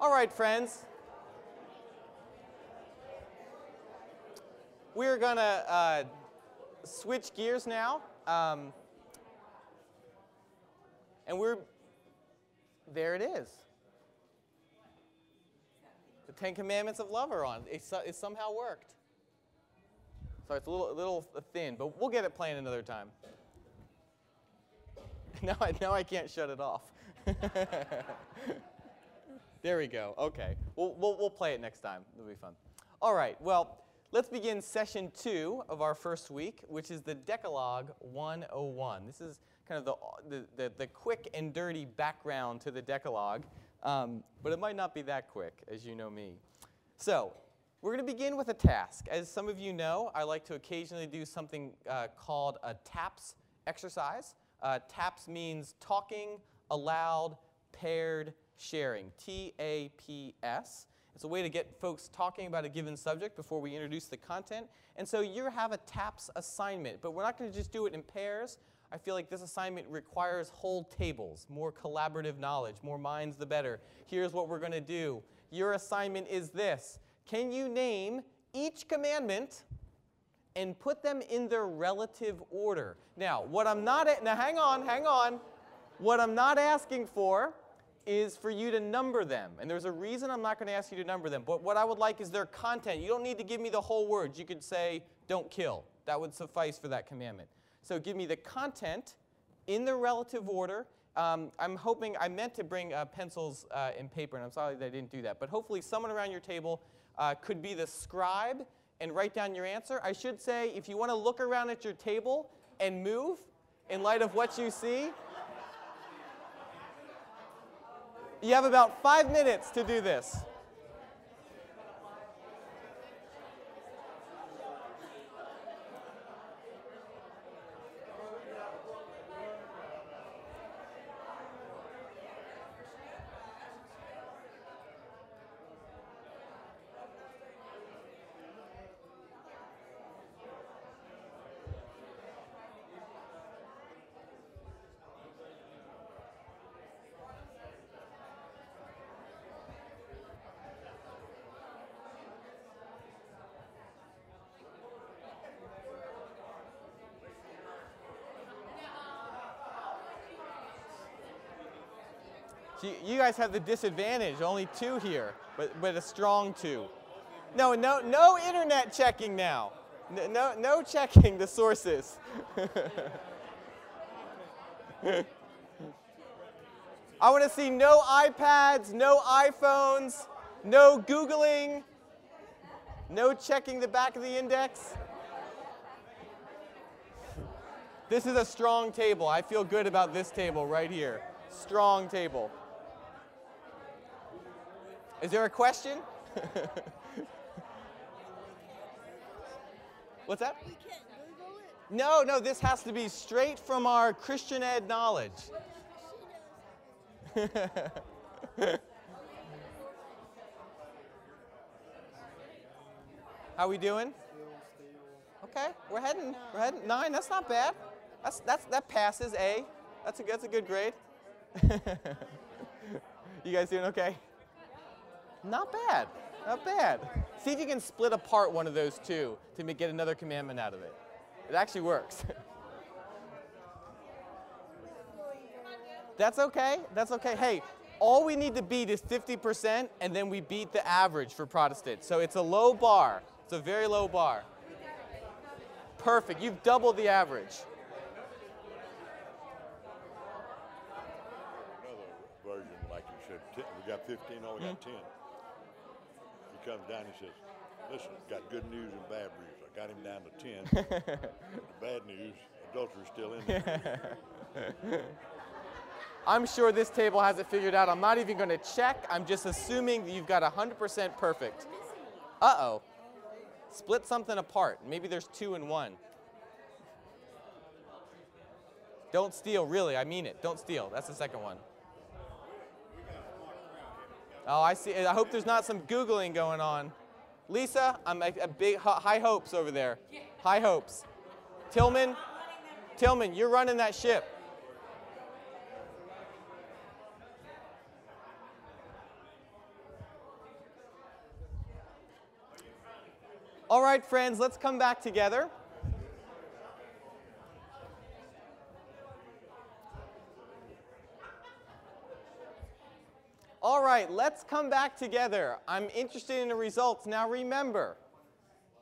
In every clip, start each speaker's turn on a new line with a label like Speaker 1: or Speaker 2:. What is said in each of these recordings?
Speaker 1: All right, friends. We're going to uh, switch gears now. Um, and we're, there it is. The Ten Commandments of Love are on. It, it somehow worked. Sorry, it's a little, a little thin, but we'll get it playing another time. Now I, now I can't shut it off. there we go. Okay. We'll, we'll, we'll play it next time. It'll be fun. All right. Well, let's begin session two of our first week, which is the Decalogue 101. This is kind of the, the, the, quick and dirty background to the Decalogue, um, but it might not be that quick, as you know me. So, we're going to begin with a task. As some of you know, I like to occasionally do something uh, called a TAPS exercise. Uh, TAPS means talking aloud, paired, sharing. T A P S. It's a way to get folks talking about a given subject before we introduce the content. And so you have a TAPS assignment, but we're not going to just do it in pairs. I feel like this assignment requires whole tables, more collaborative knowledge, more minds the better. Here's what we're going to do. Your assignment is this. Can you name each commandment and put them in their relative order. Now, what I'm not, now hang on, hang on. What I'm not asking for is for you to number them. And there's a reason I'm not going to ask you to number them. But what I would like is their content. You don't need to give me the whole words. You could say, don't kill. That would suffice for that commandment. So give me the content in the relative order. Um, I'm hoping, I meant to bring uh, pencils uh, and paper, and I'm sorry that I didn't do that. But hopefully someone around your table uh, could be the scribe and write down your answer. I should say, if you want to look around at your table and move in light of what you see, you have about five minutes to do this. You, you guys have the disadvantage, only two here, but, but a strong two. No, no, no internet checking now. No, no, no checking the sources. I want to see no iPads, no iPhones, no Googling, no checking the back of the index. This is a strong table. I feel good about this table right here. Strong table. Is there a question? What's that? No, no, this has to be straight from our Christian ed knowledge. How are we doing? Okay, we're heading. We're heading nine. That's not bad. That's that's that passes A. That's a that's a good grade. you guys doing okay? Not bad. Not bad. See if you can split apart one of those two to get another commandment out of it. It actually works. That's okay. That's okay. Hey, all we need to beat is 50%, and then we beat the average for Protestant. So it's a low bar. It's a very low bar. Perfect. You've doubled the average.
Speaker 2: Another version, like you said, we got 15, oh, we got mm -hmm. 10 comes down and says, listen, got good news and bad news. I got him down to 10. the bad news, adultery's still in there.
Speaker 1: I'm sure this table has it figured out. I'm not even going to check. I'm just assuming that you've got 100% perfect. Uh-oh. Split something apart. Maybe there's two and one. Don't steal, really. I mean it. Don't steal. That's the second one. Oh, I see. I hope there's not some Googling going on. Lisa, I'm a, a big, high hopes over there. High hopes. Tillman, Tillman, you're running that ship. All right, friends, let's come back together. Right, let's come back together. I'm interested in the results. Now remember,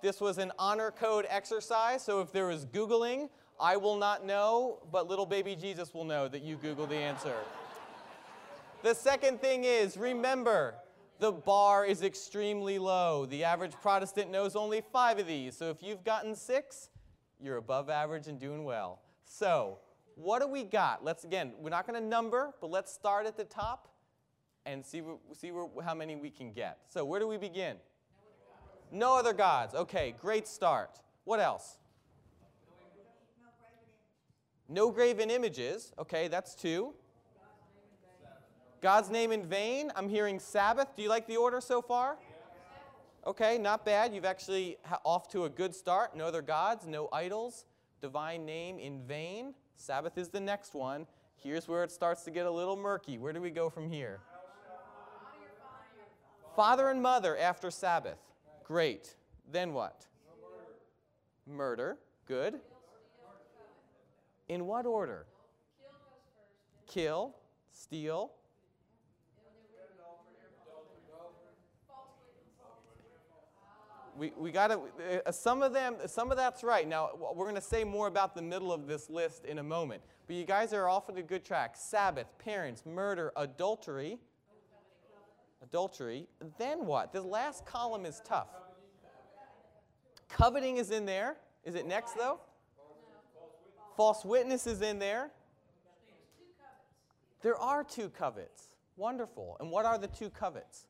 Speaker 1: this was an honor code exercise, so if there was Googling, I will not know, but little baby Jesus will know that you Googled the answer. the second thing is, remember, the bar is extremely low. The average Protestant knows only five of these, so if you've gotten six, you're above average and doing well. So, what do we got? Let's again, we're not going to number, but let's start at the top and see, see where, how many we can get. So where do we begin? No other gods. Okay, great start. What else? No graven images. Okay, that's two. God's name in vain. I'm hearing Sabbath. Do you like the order so far? Okay, not bad. You've actually off to a good start. No other gods, no idols, divine name in vain. Sabbath is the next one. Here's where it starts to get a little murky. Where do we go from here? Father and mother after Sabbath. Great. Then what? Murder. Good. In what order? Kill, steal. We, we got to, uh, some of them, some of that's right. Now, we're going to say more about the middle of this list in a moment. But you guys are off on a good track. Sabbath, parents, murder, adultery adultery. Then what? The last column is tough. Coveting is in there. Is it next, though? False witness is in there. There are two covets. Wonderful. And what are the two covets?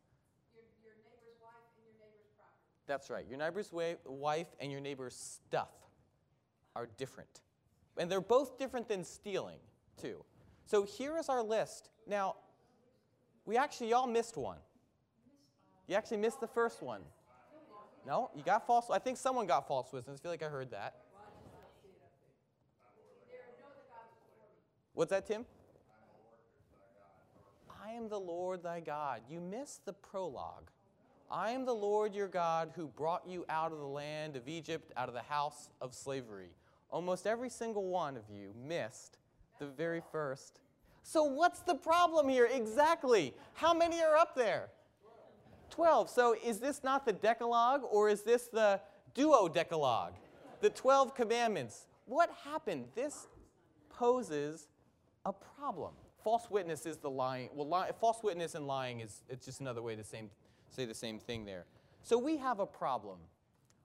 Speaker 1: That's right. Your neighbor's wife and your neighbor's stuff are different. And they're both different than stealing, too. So here is our list. Now, we actually all missed one. You actually missed the first one. No, you got false. I think someone got false witness. I feel like I heard that. What's that, Tim? I am the Lord thy God. You missed the prologue. I am the Lord your God who brought you out of the land of Egypt, out of the house of slavery. Almost every single one of you missed the very first. So, what's the problem here exactly? How many are up there? 12. So is this not the Decalogue or is this the duodecalogue? The 12 commandments. What happened? This poses a problem. False witness is the lying. Well, li- false witness and lying is it's just another way to same, say the same thing there. So we have a problem.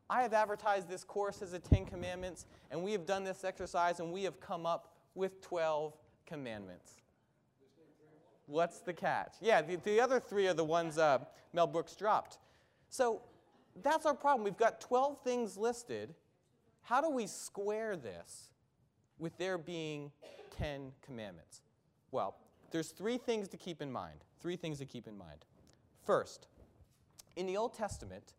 Speaker 1: I have advertised this course as the Ten Commandments, and we have done this exercise, and we have come up with 12 commandments. What's the catch? Yeah, the, the other three are the ones uh, Mel Brooks dropped. So that's our problem. We've got 12 things listed. How do we square this with there being 10 commandments? Well, there's three things to keep in mind. Three things to keep in mind. First, in the Old Testament,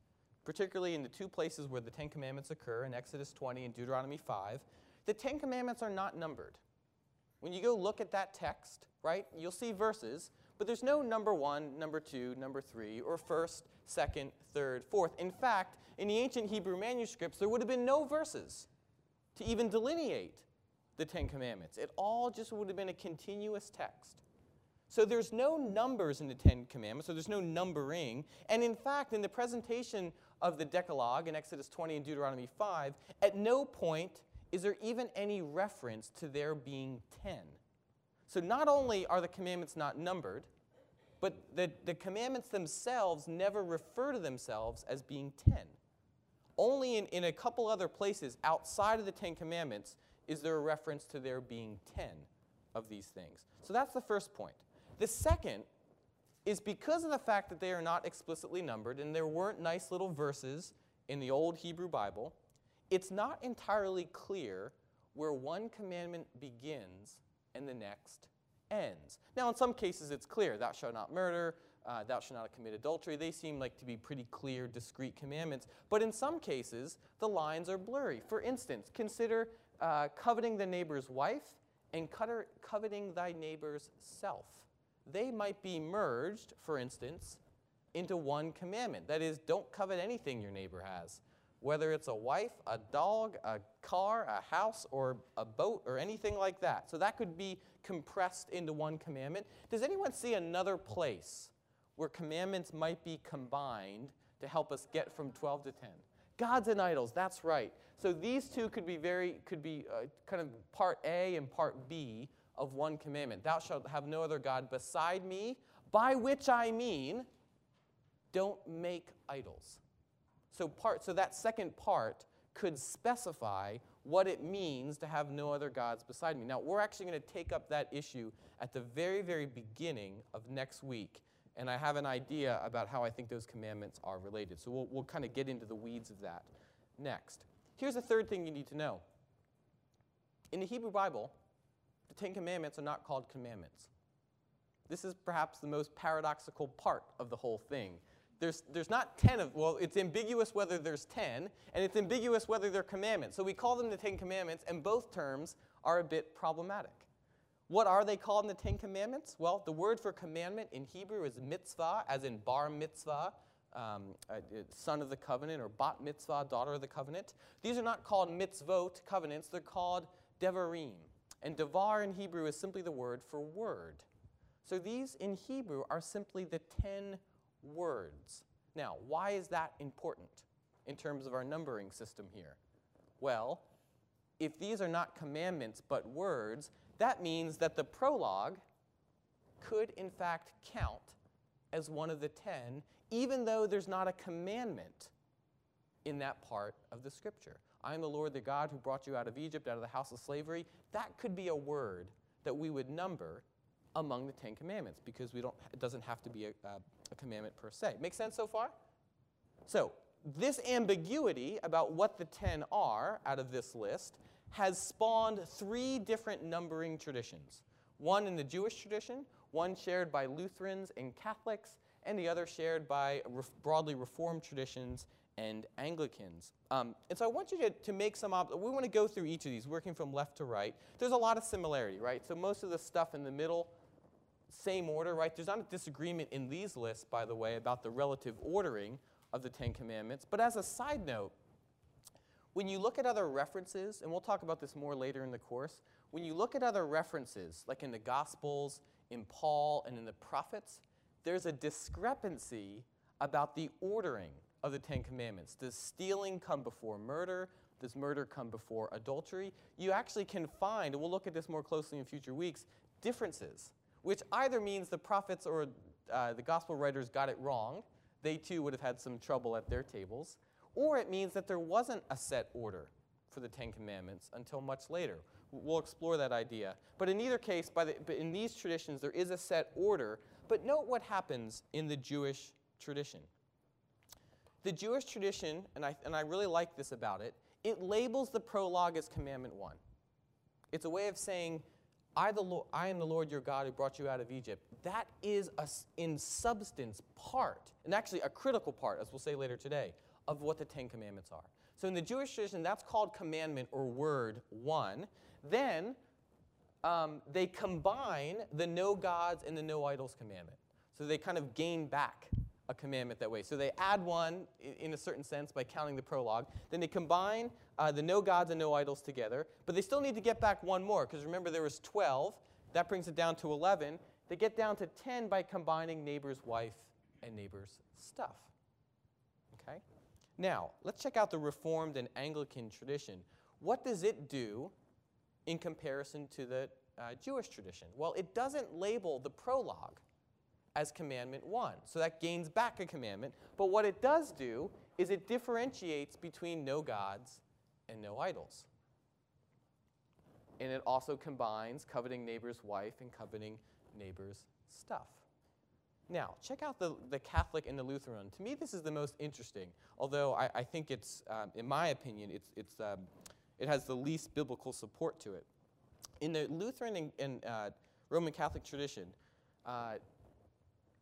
Speaker 1: particularly in the two places where the Ten Commandments occur, in Exodus 20 and Deuteronomy 5, the Ten Commandments are not numbered. When you go look at that text, right, you'll see verses, but there's no number one, number two, number three, or first, second, third, fourth. In fact, in the ancient Hebrew manuscripts, there would have been no verses to even delineate the Ten Commandments. It all just would have been a continuous text. So there's no numbers in the Ten Commandments, so there's no numbering. And in fact, in the presentation of the Decalogue in Exodus 20 and Deuteronomy 5, at no point is there even any reference to there being 10? So not only are the commandments not numbered, but the, the commandments themselves never refer to themselves as being 10. Only in, in a couple other places outside of the Ten Commandments is there a reference to there being 10 of these things. So that's the first point. The second is because of the fact that they are not explicitly numbered and there weren't nice little verses in the old Hebrew Bible, it's not entirely clear where one commandment begins and the next ends. Now, in some cases, it's clear thou shalt not murder, uh, thou shalt not commit adultery. They seem like to be pretty clear, discrete commandments. But in some cases, the lines are blurry. For instance, consider uh, coveting the neighbor's wife and coveting thy neighbor's self. They might be merged, for instance, into one commandment. That is, don't covet anything your neighbor has whether it's a wife, a dog, a car, a house, or a boat, or anything like that. So that could be compressed into one commandment. Does anyone see another place where commandments might be combined to help us get from 12 to 10? Gods and idols, that's right. So these two could be very, could be uh, kind of part A and part B of one commandment. Thou shalt have no other God beside me, by which I mean, don't make idols. So, part, so that second part could specify what it means to have no other gods beside me. Now, we're actually going to take up that issue at the very, very beginning of next week. And I have an idea about how I think those commandments are related. So we'll, we'll kind of get into the weeds of that next. Here's the third thing you need to know. In the Hebrew Bible, the Ten Commandments are not called commandments. This is perhaps the most paradoxical part of the whole thing there's, there's not 10 of, well, it's ambiguous whether there's 10, and it's ambiguous whether they're commandments. So we call them the Ten Commandments, and both terms are a bit problematic. What are they called in the Ten Commandments? Well, the word for commandment in Hebrew is mitzvah, as in bar mitzvah, um, son of the covenant, or bat mitzvah, daughter of the covenant. These are not called mitzvot, covenants, they're called devarim. And devar in Hebrew is simply the word for word. So these in Hebrew are simply the ten words. Now, why is that important in terms of our numbering system here? Well, if these are not commandments but words, that means that the prologue could in fact count as one of the ten, even though there's not a commandment in that part of the scripture. I am the Lord, the God who brought you out of Egypt, out of the house of slavery. That could be a word that we would number among the Ten Commandments because we don't, it doesn't have to be a, a, a commandment per se. Make sense so far? So, this ambiguity about what the ten are out of this list has spawned three different numbering traditions one in the Jewish tradition, one shared by Lutherans and Catholics, and the other shared by broadly Reformed traditions and Anglicans. Um, and so I want you to, to make some, we want to go through each of these, working from left to right. There's a lot of similarity, right? So most of the stuff in the middle same order, right? There's not a disagreement in these lists, by the way, about the relative ordering of the Ten Commandments. But as a side note, when you look at other references, and we'll talk about this more later in the course, when you look at other references, like in the Gospels, in Paul, and in the prophets, there's a discrepancy about the ordering of the Ten Commandments. Does stealing come before murder? Does murder come before adultery? You actually can find, and we'll look at this more closely in future weeks, differences which either means the prophets or uh, the gospel writers got it wrong. They too would have had some trouble at their tables. Or it means that there wasn't a set order for the Ten Commandments until much later. We'll explore that idea. But in either case, the, in these traditions, there is a set order. But note what happens in the Jewish tradition. The Jewish tradition, and I, and I really like this about it, it labels the prologue as Commandment 1. It's a way of saying I, the Lord, I am the Lord your God who brought you out of Egypt. That is, a, in substance, part, and actually a critical part, as we'll say later today, of what the Ten Commandments are. So in the Jewish tradition, that's called commandment or word one. Then um, they combine the no gods and the no idols commandment. So they kind of gain back a commandment that way. So they add one in a certain sense by counting the prologue. Then they combine uh, the no gods and no idols together, but they still need to get back one more because remember there was 12. That brings it down to 11. They get down to 10 by combining neighbor's wife and neighbor's stuff. Okay? Now, let's check out the Reformed and Anglican tradition. What does it do in comparison to the uh, Jewish tradition? Well, it doesn't label the prologue as commandment one. So that gains back a commandment. But what it does do is it differentiates between no gods and no idols. And it also combines coveting neighbor's wife and coveting neighbor's stuff. Now, check out the, the Catholic and the Lutheran. To me, this is the most interesting, although I, I think it's, um, in my opinion, it's, it's, um, it has the least biblical support to it. In the Lutheran and, and uh, Roman Catholic tradition, uh,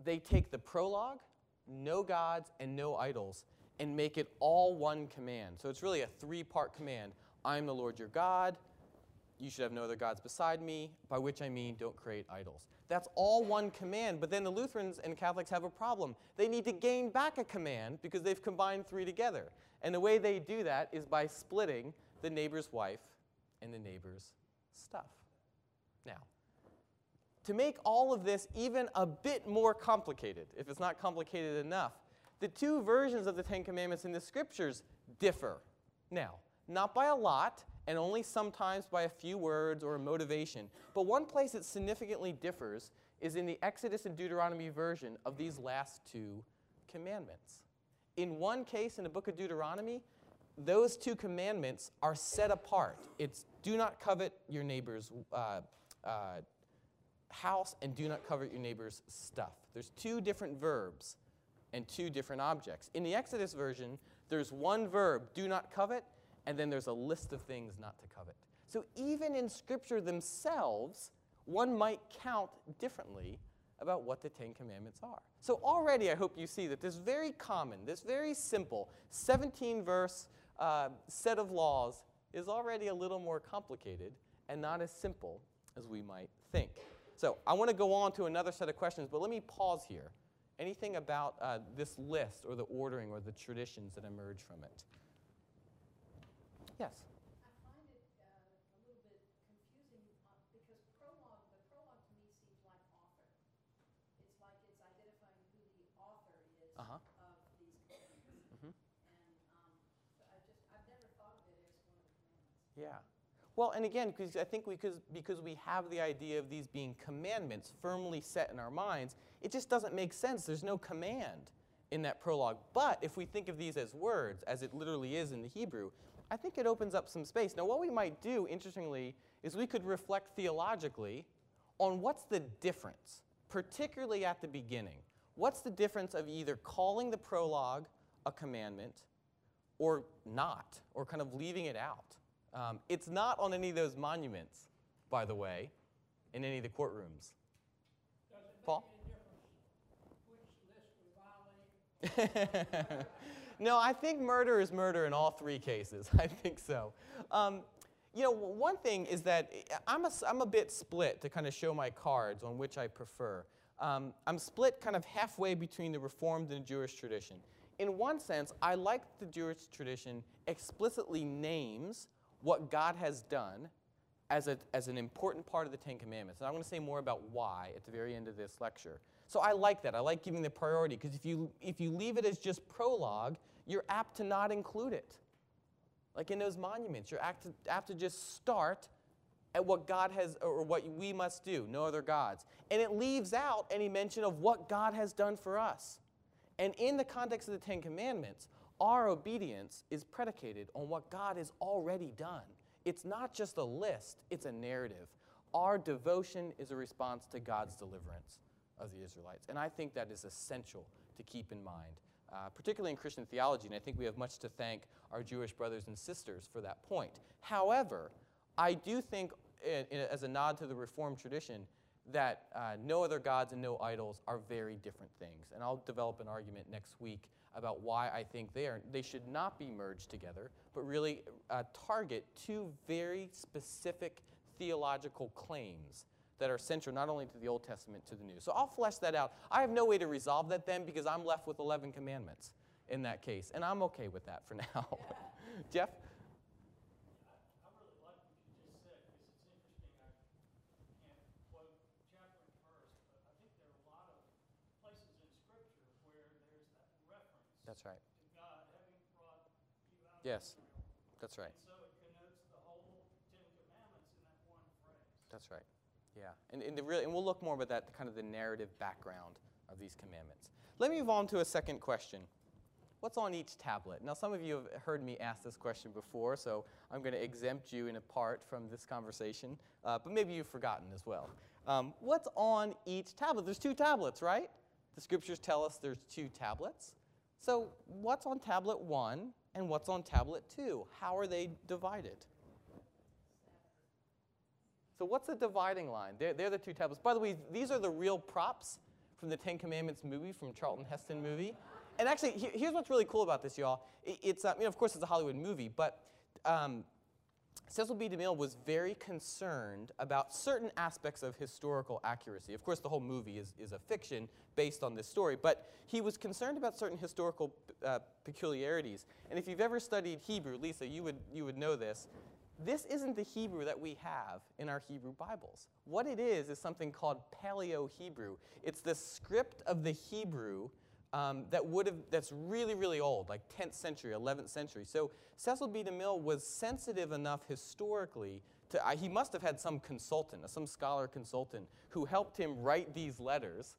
Speaker 1: they take the prologue, no gods and no idols, and make it all one command. So it's really a three part command I'm the Lord your God, you should have no other gods beside me, by which I mean don't create idols. That's all one command, but then the Lutherans and Catholics have a problem. They need to gain back a command because they've combined three together. And the way they do that is by splitting the neighbor's wife and the neighbor's stuff. Now, to make all of this even a bit more complicated, if it's not complicated enough, the two versions of the Ten Commandments in the scriptures differ. Now, not by a lot, and only sometimes by a few words or a motivation. But one place it significantly differs is in the Exodus and Deuteronomy version of these last two commandments. In one case in the book of Deuteronomy, those two commandments are set apart. It's do not covet your neighbor's uh, uh, house and do not covet your neighbor's stuff. There's two different verbs and two different objects. In the Exodus version, there's one verb, do not covet, and then there's a list of things not to covet. So even in Scripture themselves, one might count differently about what the Ten Commandments are. So already I hope you see that this very common, this very simple 17 verse uh, set of laws is already a little more complicated and not as simple as we might think. So I want to go on to another set of questions, but let me pause here. Anything about uh, this list or the ordering or the traditions that emerge from it? Yes.
Speaker 3: I find it uh, a little bit confusing uh, because prologue, the prologue to me seems like author. It's like it's identifying who the author is
Speaker 1: uh-huh.
Speaker 3: of these commandments.
Speaker 1: Mm-hmm.
Speaker 3: And um, so I just, I've never thought of it as one of the commandments.
Speaker 1: Yeah. Well, and again, because I think because, because we have the idea of these being commandments firmly set in our minds, it just doesn't make sense. There's no command in that prologue. But if we think of these as words, as it literally is in the Hebrew, I think it opens up some space. Now, what we might do, interestingly, is we could reflect theologically on what's the difference, particularly at the beginning. What's the difference of either calling the prologue a commandment or not, or kind of leaving it out? Um, it's not on any of those monuments, by the way, in any of the courtrooms. Paul? no, I think murder is murder in all three cases. I think so. Um, you know, one thing is that I'm a, I'm a bit split to kind of show my cards on which I prefer. Um, I'm split kind of halfway between the Reformed and the Jewish tradition. In one sense, I like the Jewish tradition explicitly names what God has done as, a, as an important part of the Ten Commandments. And I'm going to say more about why at the very end of this lecture. So I like that. I like giving the priority because if you, if you leave it as just prologue, you're apt to not include it. Like in those monuments, you're apt to, apt to just start at what God has, or what we must do, no other gods. And it leaves out any mention of what God has done for us. And in the context of the Ten Commandments, our obedience is predicated on what God has already done. It's not just a list, it's a narrative. Our devotion is a response to God's deliverance of the Israelites. And I think that is essential to keep in mind, uh, particularly in Christian theology. And I think we have much to thank our Jewish brothers and sisters for that point. However, I do think, in, in- as a nod to the Reformed tradition, that uh, no other gods and no idols are very different things. And I'll develop an argument next week about why I think they, are, they should not be merged together, but really uh, target two very specific theological claims that are central not only to the Old Testament, to the New. So I'll flesh that out. I have no way to resolve that then because I'm left with 11 commandments in that case, and I'm okay with that for now. Jeff?
Speaker 4: I really like what you just said, because it's interesting, I can't quote chapter and verse, but I think there are a lot of places in Scripture where there's that reference
Speaker 1: That's right.
Speaker 4: to God having brought you out
Speaker 1: Yes. That's right.
Speaker 4: And so it connotes the whole Ten Commandments in that one phrase.
Speaker 1: That's right. Yeah. And, and, the real, and we'll look more about that, kind of the narrative background of these commandments. Let me move on to a second question. What's on each tablet? Now, some of you have heard me ask this question before, so I'm going to exempt you in a part from this conversation, uh, but maybe you've forgotten as well. Um, what's on each tablet? There's two tablets, right? The scriptures tell us there's two tablets. So, what's on tablet one and what's on tablet two? How are they divided? So what's the dividing line? They're, they're the two tablets. By the way, these are the real props from the Ten Commandments movie, from Charlton Heston movie. And actually, here's what's really cool about this, y'all. It's, uh, you know, of course, it's a Hollywood movie, but um, Cecil B. DeMille was very concerned about certain aspects of historical accuracy. Of course, the whole movie is, is a fiction based on this story, but he was concerned about certain historical uh, peculiarities. And if you've ever studied Hebrew, Lisa, you would, you would know this. This isn't the Hebrew that we have in our Hebrew Bibles. What it is is something called Paleo Hebrew. It's the script of the Hebrew um, that would have that's really really old like 10th century 11th century. So cecil b. Demille was sensitive enough historically to uh, he must have had some consultant some scholar consultant who helped him write these letters.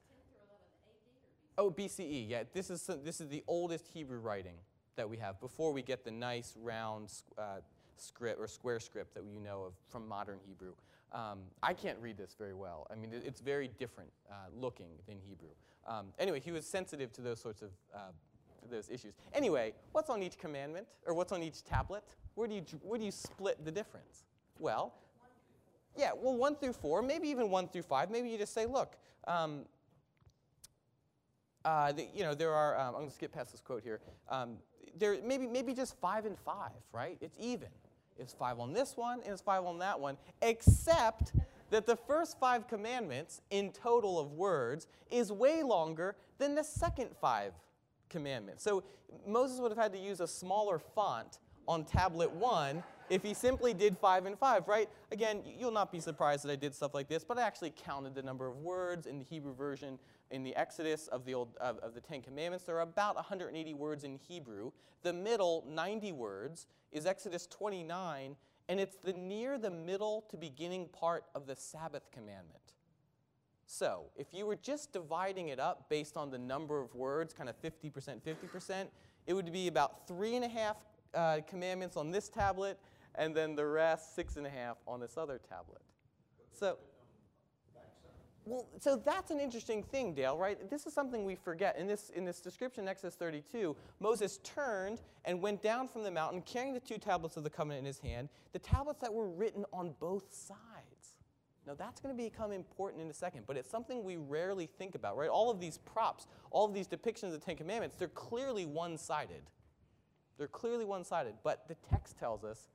Speaker 1: Oh bce yeah. This is some, this is the oldest hebrew writing that we have before we get the nice round uh, script or square script that you know of from modern hebrew. Um, i can't read this very well. I mean it, it's very different uh, looking than hebrew um, anyway, he was sensitive to those sorts of uh, those issues. Anyway, what's on each commandment or what's on each tablet? Where do you where do you split the difference? Well, yeah, well, one through four, maybe even one through five. Maybe you just say, look. Um, uh, the, you know, there are. Um, I'm going to skip past this quote here. Um, there, maybe, maybe just five and five, right? It's even. It's five on this one and it's five on that one, except that the first five commandments in total of words is way longer than the second five commandments. So Moses would have had to use a smaller font on tablet one if he simply did five and five, right? Again, you'll not be surprised that I did stuff like this, but I actually counted the number of words in the Hebrew version in the Exodus of the, old, of, of the Ten Commandments. There are about 180 words in Hebrew. The middle, 90 words, is Exodus 29, and it's the near the middle to beginning part of the Sabbath commandment. So, if you were just dividing it up based on the number of words, kind of 50%, 50%, it would be about three and a half uh, commandments on this tablet, and then the rest, six and a half, on this other tablet. So, well, so that's an interesting thing, Dale, right? This is something we forget. In this, in this description in Exodus 32, Moses turned and went down from the mountain carrying the two tablets of the covenant in his hand, the tablets that were written on both sides. Now, that's going to become important in a second, but it's something we rarely think about, right? All of these props, all of these depictions of the Ten Commandments, they're clearly one sided. They're clearly one sided, but the text tells us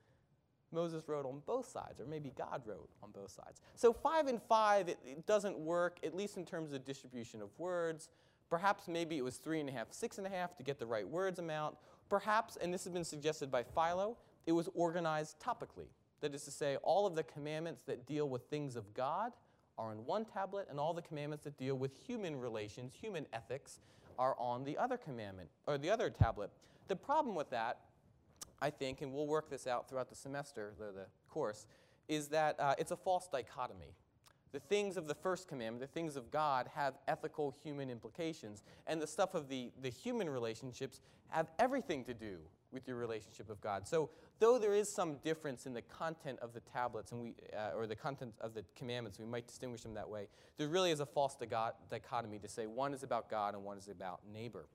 Speaker 1: Moses wrote on both sides, or maybe God wrote on both sides. So five and five, it, it, doesn't work, at least in terms of distribution of words. Perhaps maybe it was three and a half, six and a half to get the right words amount. Perhaps, and this has been suggested by Philo, it was organized topically. That is to say, all of the commandments that deal with things of God are on one tablet, and all the commandments that deal with human relations, human ethics, are on the other commandment, or the other tablet. The problem with that I think, and we'll work this out throughout the semester, the, the course, is that uh, it's a false dichotomy. The things of the first commandment, the things of God, have ethical human implications, and the stuff of the, the human relationships have everything to do with your relationship of God. So, though there is some difference in the content of the tablets and we, uh, or the content of the commandments, we might distinguish them that way. There really is a false dichotomy to say one is about God and one is about neighbor.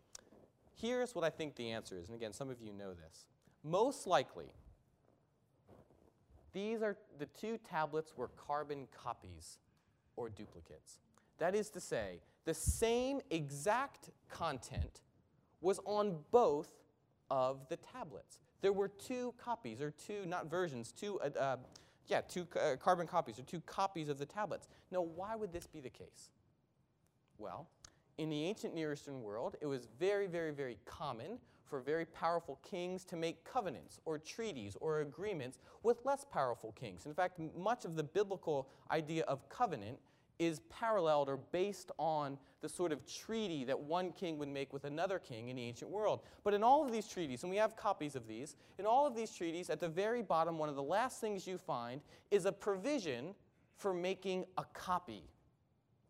Speaker 1: Here's what I think the answer is, and again, some of you know this. Most likely, these are the two tablets were carbon copies or duplicates. That is to say, the same exact content was on both of the tablets. There were two copies, or two, not versions, two, uh, uh, yeah, two uh, carbon copies, or two copies of the tablets. Now, why would this be the case? Well, in the ancient Near Eastern world, it was very, very, very common for very powerful kings to make covenants or treaties or agreements with less powerful kings. In fact, much of the biblical idea of covenant is paralleled or based on the sort of treaty that one king would make with another king in the ancient world. But in all of these treaties, and we have copies of these, in all of these treaties, at the very bottom, one of the last things you find is a provision for making a copy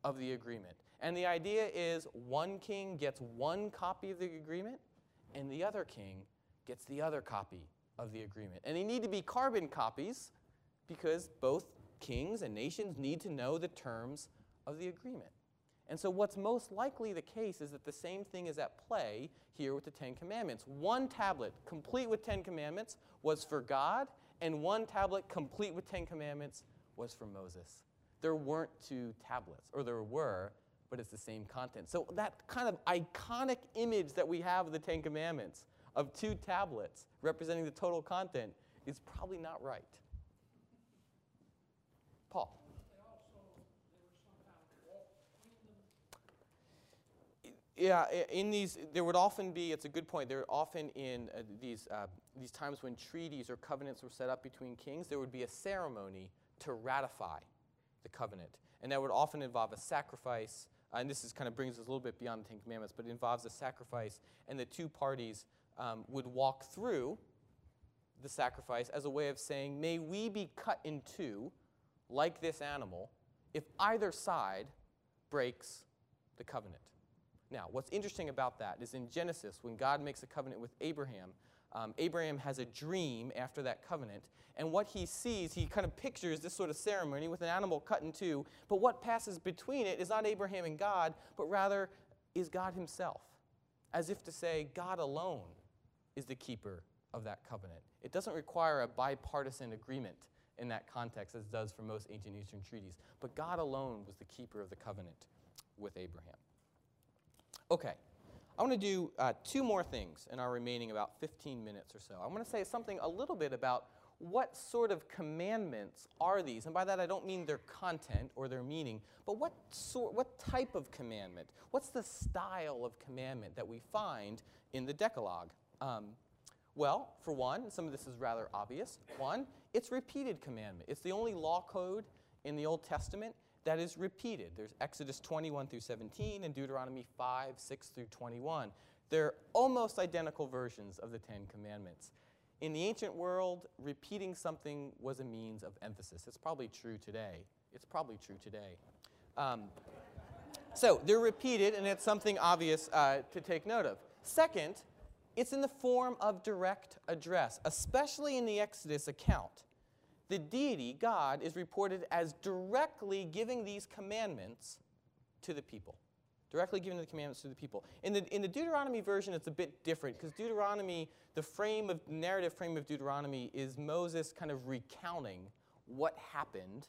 Speaker 1: of the agreement. And the idea is one king gets one copy of the agreement, and the other king gets the other copy of the agreement. And they need to be carbon copies because both kings and nations need to know the terms of the agreement. And so, what's most likely the case is that the same thing is at play here with the Ten Commandments. One tablet, complete with Ten Commandments, was for God, and one tablet, complete with Ten Commandments, was for Moses. There weren't two tablets, or there were, but it's the same content. So that kind of iconic image that we have of the Ten Commandments of two tablets representing the total content is probably not right. Paul. Yeah, in these, there would often be, it's a good point, there often in uh, these, uh, these times when treaties or covenants were set up between kings, there would be a ceremony to ratify the covenant. And that would often involve a sacrifice, and this is kind of brings us a little bit beyond the Ten Commandments, but it involves a sacrifice, and the two parties um, would walk through the sacrifice as a way of saying, May we be cut in two, like this animal, if either side breaks the covenant. Now, what's interesting about that is in Genesis, when God makes a covenant with Abraham, um, Abraham has a dream after that covenant, and what he sees, he kind of pictures this sort of ceremony with an animal cut in two, but what passes between it is not Abraham and God, but rather is God himself, as if to say, God alone is the keeper of that covenant. It doesn't require a bipartisan agreement in that context, as does for most ancient Eastern treaties, but God alone was the keeper of the covenant with Abraham. Okay, I want to do uh, two more things in our remaining about 15 minutes or so. I want to say something a little bit about what sort of commandments are these, and by that I don't mean their content or their meaning, but what sort, what type of commandment? What's the style of commandment that we find in the Decalogue? Um, well, for one, some of this is rather obvious. One, it's repeated commandment. It's the only law code in the Old Testament that is repeated. There's Exodus 21 through 17 and Deuteronomy 5, 6 through 21. They're almost identical versions of the Ten Commandments. In the ancient world, repeating something was a means of emphasis. It's probably true today. It's probably true today. Um, so they're repeated, and it's something obvious uh, to take note of. Second, it's in the form of direct address, especially in the Exodus account. The deity, God, is reported as directly giving these commandments to the people. Directly giving the commandments to the people. In the, in the Deuteronomy version, it's a bit different because Deuteronomy, the frame of narrative frame of Deuteronomy is Moses kind of recounting what happened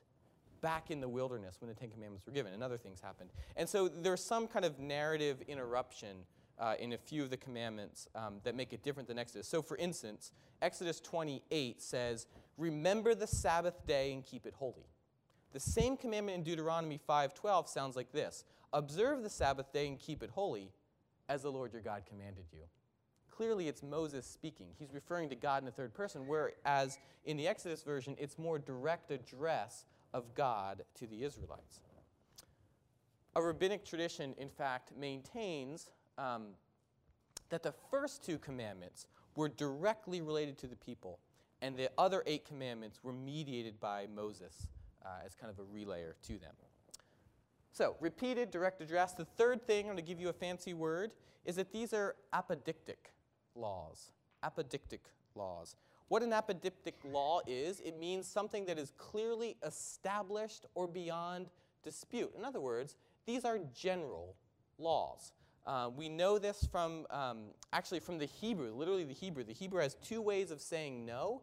Speaker 1: back in the wilderness when the Ten Commandments were given, and other things happened. And so there's some kind of narrative interruption uh, in a few of the commandments um, that make it different than Exodus. So, for instance, Exodus 28 says, Remember the Sabbath day and keep it holy. The same commandment in Deuteronomy 5:12 sounds like this: Observe the Sabbath day and keep it holy, as the Lord your God commanded you. Clearly, it's Moses speaking. He's referring to God in the third person, whereas in the Exodus version, it's more direct address of God to the Israelites. A rabbinic tradition, in fact, maintains um, that the first two commandments were directly related to the people, and the other eight commandments were mediated by Moses uh, as kind of a relayer to them. So, repeated direct address. The third thing, I'm going to give you a fancy word, is that these are apodictic laws. Apodictic laws. What an apodictic law is, it means something that is clearly established or beyond dispute. In other words, these are general laws. Uh, we know this from um, actually from the Hebrew, literally the Hebrew. The Hebrew has two ways of saying no.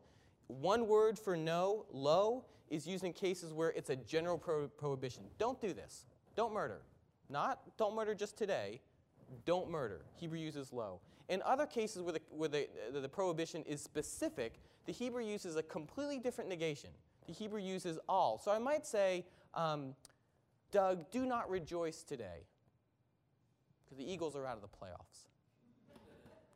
Speaker 1: One word for no, lo, is used in cases where it's a general pro- prohibition. Don't do this. Don't murder. Not don't murder just today. Don't murder. Hebrew uses lo. In other cases where the, where the, the, the prohibition is specific, the Hebrew uses a completely different negation. The Hebrew uses al. So I might say, um, Doug, do not rejoice today because the Eagles are out of the playoffs.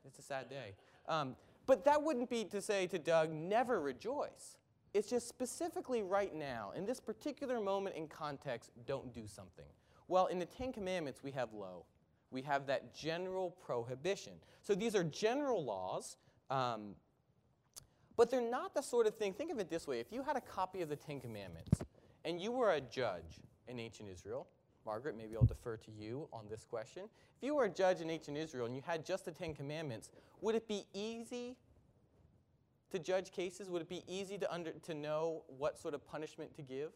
Speaker 1: It's a sad day. Um, but that wouldn't be to say to Doug, never rejoice. It's just specifically right now, in this particular moment in context, don't do something. Well, in the Ten Commandments, we have lo. We have that general prohibition. So these are general laws, um, but they're not the sort of thing. Think of it this way if you had a copy of the Ten Commandments and you were a judge in ancient Israel, Margaret, maybe I'll defer to you on this question. If you were a judge in ancient Israel and you had just the Ten Commandments, would it be easy to judge cases? Would it be easy to, under, to know what sort of punishment to give?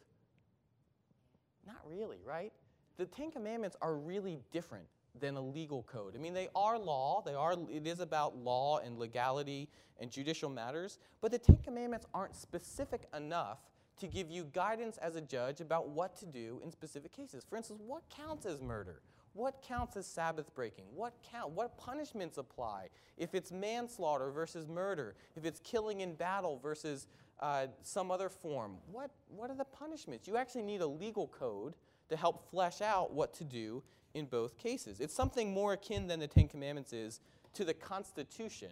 Speaker 1: Not really, right? The Ten Commandments are really different than a legal code. I mean, they are law. They are. It is about law and legality and judicial matters. But the Ten Commandments aren't specific enough to give you guidance as a judge about what to do in specific cases. For instance, what counts as murder? What counts as Sabbath breaking? What count? What punishments apply? If it's manslaughter versus murder, if it's killing in battle versus uh, some other form, what, what are the punishments? You actually need a legal code to help flesh out what to do in both cases. It's something more akin than the Ten Commandments is to the Constitution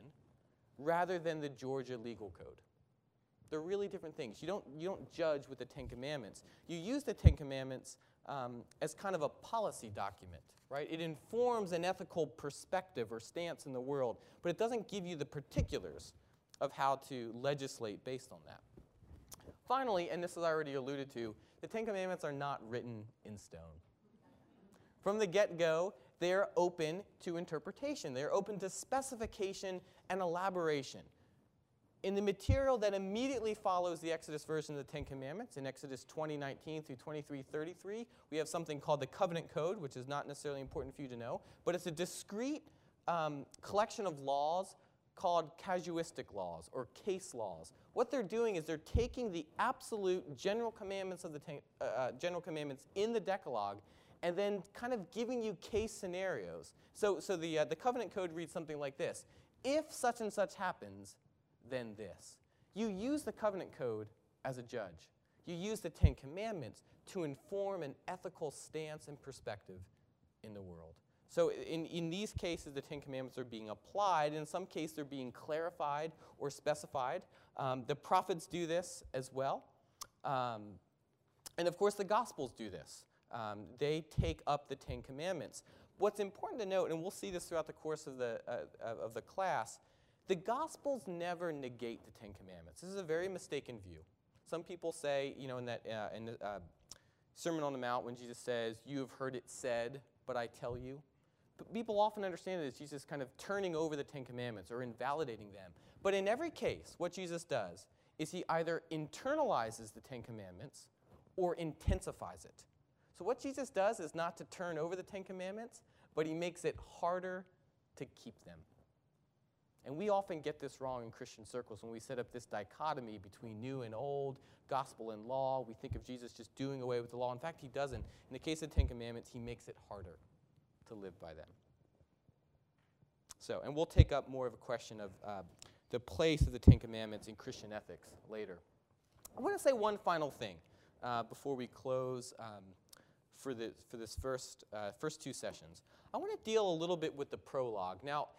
Speaker 1: rather than the Georgia legal code. They're really different things. You don't, you don't judge with the Ten Commandments. You use the Ten Commandments um, as kind of a policy document, right? It informs an ethical perspective or stance in the world, but it doesn't give you the particulars of how to legislate based on that. Finally, and this is already alluded to, the Ten Commandments are not written in stone. From the get go, they're open to interpretation, they're open to specification and elaboration. In the material that immediately follows the Exodus version of the Ten Commandments, in Exodus 20, 19 through 23, 33, we have something called the Covenant Code, which is not necessarily important for you to know, but it's a discrete um, collection of laws called casuistic laws or case laws. What they're doing is they're taking the absolute general commandments of the ten, uh, uh, general commandments in the Decalogue and then kind of giving you case scenarios. So, so the, uh, the covenant code reads something like this If such and such happens, then this. You use the covenant code as a judge, you use the Ten Commandments to inform an ethical stance and perspective in the world. So, in, in these cases, the Ten Commandments are being applied. In some cases, they're being clarified or specified. Um, the prophets do this as well. Um, and of course, the Gospels do this. Um, they take up the Ten Commandments. What's important to note, and we'll see this throughout the course of the, uh, of the class, the Gospels never negate the Ten Commandments. This is a very mistaken view. Some people say, you know, in that uh, in the, uh, Sermon on the Mount, when Jesus says, You have heard it said, but I tell you. But people often understand it as Jesus kind of turning over the Ten Commandments or invalidating them. But in every case, what Jesus does is he either internalizes the Ten Commandments or intensifies it. So, what Jesus does is not to turn over the Ten Commandments, but he makes it harder to keep them. And we often get this wrong in Christian circles when we set up this dichotomy between new and old, gospel and law. We think of Jesus just doing away with the law. In fact, he doesn't. In the case of the Ten Commandments, he makes it harder to live by them. So, and we'll take up more of a question of uh, the place of the Ten Commandments in Christian ethics later. I want to say one final thing uh, before we close um, for, the, for this first, uh, first two sessions. I want to deal a little bit with the prologue. Now,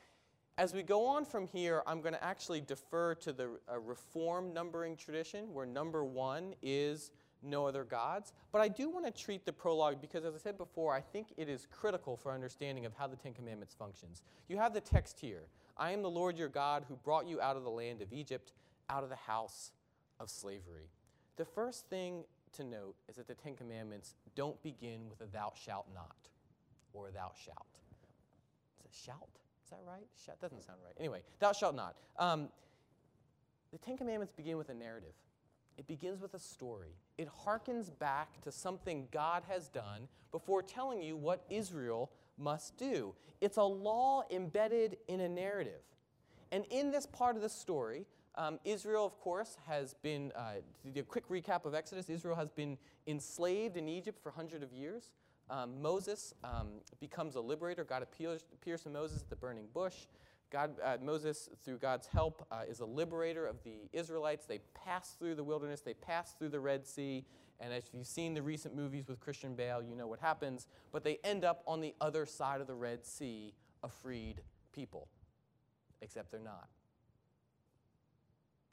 Speaker 1: as we go on from here, I'm going to actually defer to the uh, Reform numbering tradition, where number one is no other gods. But I do want to treat the prologue because, as I said before, I think it is critical for understanding of how the Ten Commandments functions. You have the text here I am the Lord your God who brought you out of the land of Egypt, out of the house of slavery. The first thing to note is that the Ten Commandments don't begin with a thou shalt not or a thou shalt. It's a shout? Is that right? Shout doesn't sound right. Anyway, thou shalt not. Um, the Ten Commandments begin with a narrative. It begins with a story. It harkens back to something God has done before telling you what Israel must do. It's a law embedded in a narrative. And in this part of the story, um, Israel, of course, has been, uh, to do a quick recap of Exodus, Israel has been enslaved in Egypt for hundreds of years. Um, Moses um, becomes a liberator. God appears, appears, to Moses at the burning bush. God, uh, Moses, through God's help, uh, is a liberator of the Israelites. They pass through the wilderness, they pass through the Red Sea, and if you've seen the recent movies with Christian Bale, you know what happens. But they end up on the other side of the Red Sea, a freed people. Except they're not.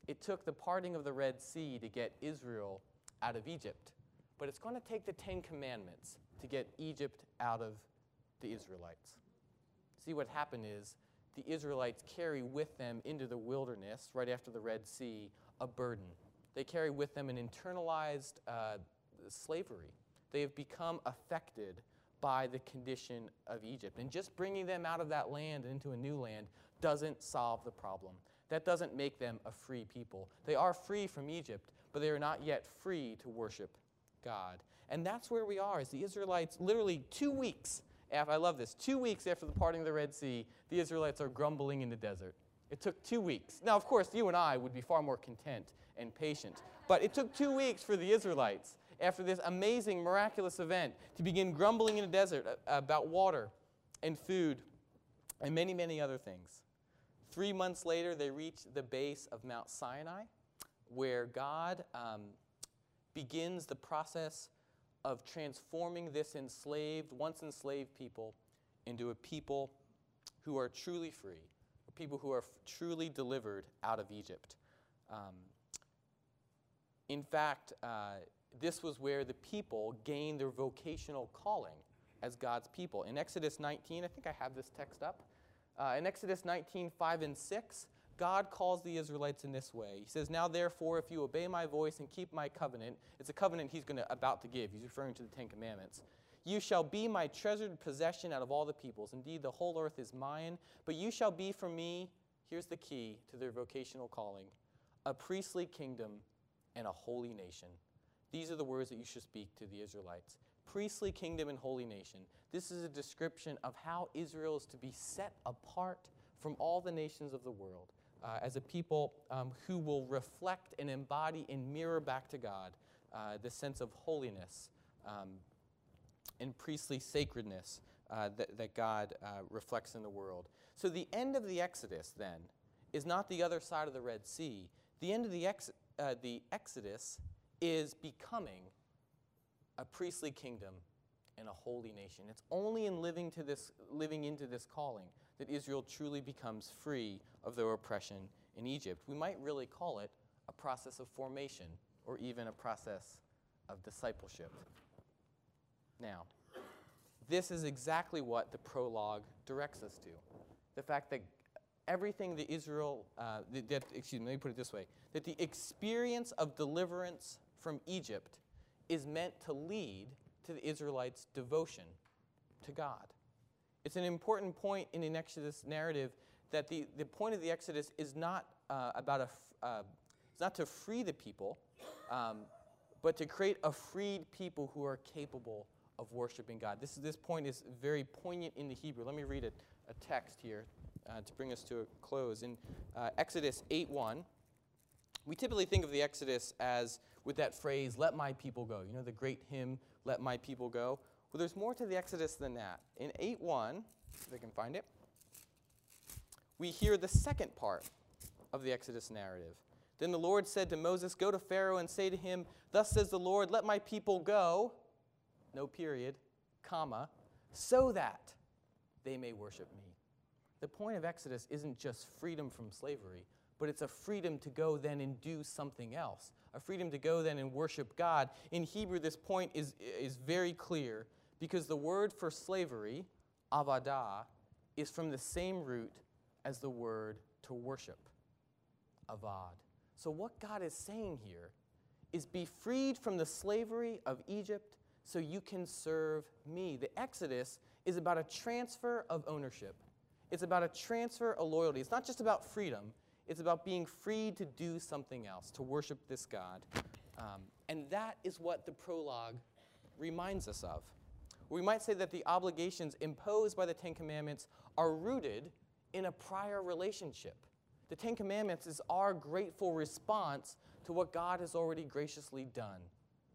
Speaker 1: It took the parting of the Red Sea to get Israel out of Egypt. But it's going to take the Ten Commandments to get Egypt out of the Israelites. See, what happened is the Israelites carry with them into the wilderness, right after the Red Sea, a burden. They carry with them an internalized uh, slavery. They have become affected by the condition of Egypt. And just bringing them out of that land into a new land doesn't solve the problem. That doesn't make them a free people. They are free from Egypt, but they are not yet free to worship God. And that's where we are as the Israelites, literally two weeks after, I love this, two weeks after the parting of the Red Sea, the Israelites are grumbling in the desert. It took two weeks. Now, of course, you and I would be far more content and patient. But it took two weeks for the Israelites. after this amazing, miraculous event, to begin grumbling in the desert about water and food and many, many other things. Three months later, they reach the base of Mount Sinai, where God um, begins the process of transforming this enslaved, once enslaved people into a people who are truly free, people who are truly delivered out of Egypt. Um, in fact, uh, this was where the people gained their vocational calling as God's people. In Exodus 19, I think I have this text up. Uh, in Exodus 19, 5 and 6, God calls the Israelites in this way. He says, Now therefore, if you obey my voice and keep my covenant, it's a covenant he's going to about to give. He's referring to the Ten Commandments. You shall be my treasured possession out of all the peoples. Indeed, the whole earth is mine, but you shall be for me, here's the key to their vocational calling, a priestly kingdom and a holy nation. These are the words that you should speak to the Israelites. Priestly kingdom and holy nation. This is a description of how Israel is to be set apart from all the nations of the world uh, as a people um, who will reflect and embody and mirror back to God uh, the sense of holiness um, and priestly sacredness uh, that, that, God uh, reflects in the world. So the end of the Exodus, then, is not the other side of the Red Sea. The end of the, ex- uh, the Exodus is becoming a priestly kingdom and a holy nation. It's only in living, to this, living into this calling that Israel truly becomes free of their oppression in Egypt. We might really call it a process of formation or even a process of discipleship. Now, this is exactly what the prologue directs us to. The fact that everything that Israel, uh, that, excuse me, let me put it this way that the experience of deliverance from Egypt is meant to lead to the Israelites' devotion to God. It's an important point in the Exodus narrative that the, the point of the Exodus is not uh, about a, uh, it's not to free the people, um, but to create a freed people who are capable of worshiping God. This, this point is very poignant in the Hebrew. Let me read a, a text here uh, to bring us to a close. In uh, Exodus 8.1, we typically think of the Exodus as with that phrase, let my people go. You know, the great hymn, let my people go. Well, there's more to the Exodus than that. In 8 1, if I can find it, we hear the second part of the Exodus narrative. Then the Lord said to Moses, Go to Pharaoh and say to him, Thus says the Lord, let my people go, no period, comma, so that they may worship me. The point of Exodus isn't just freedom from slavery, but it's a freedom to go then and do something else, a freedom to go then and worship God. In Hebrew, this point is, is very clear because the word for slavery, avada, is from the same root as the word to worship, avad. So, what God is saying here is be freed from the slavery of Egypt so you can serve me. The Exodus is about a transfer of ownership, it's about a transfer of loyalty. It's not just about freedom, it's about being free to do something else, to worship this God. Um, and that is what the prologue reminds us of. We might say that the obligations imposed by the Ten Commandments are rooted in a prior relationship. The Ten Commandments is our grateful response to what God has already graciously done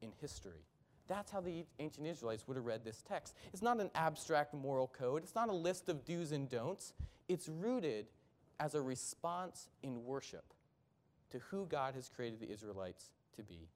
Speaker 1: in history. That's how the ancient Israelites would have read this text. It's not an abstract moral code, it's not a list of do's and don'ts. It's rooted as a response in worship to who God has created the Israelites to be.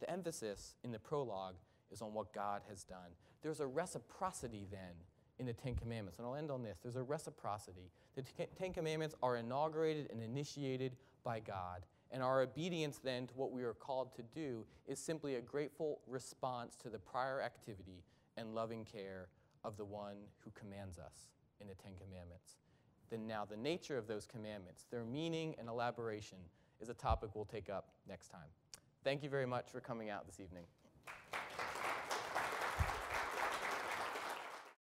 Speaker 1: The emphasis in the prologue is on what God has done. There's a reciprocity then in the Ten Commandments. And I'll end on this. There's a reciprocity. The Ten Commandments are inaugurated and initiated by God. And our obedience then to what we are called to do is simply a grateful response to the prior activity and loving care of the one who commands us in the Ten Commandments. Then now the nature of those commandments, their meaning and elaboration, is a topic we'll take up next time. Thank you very much for coming out this evening.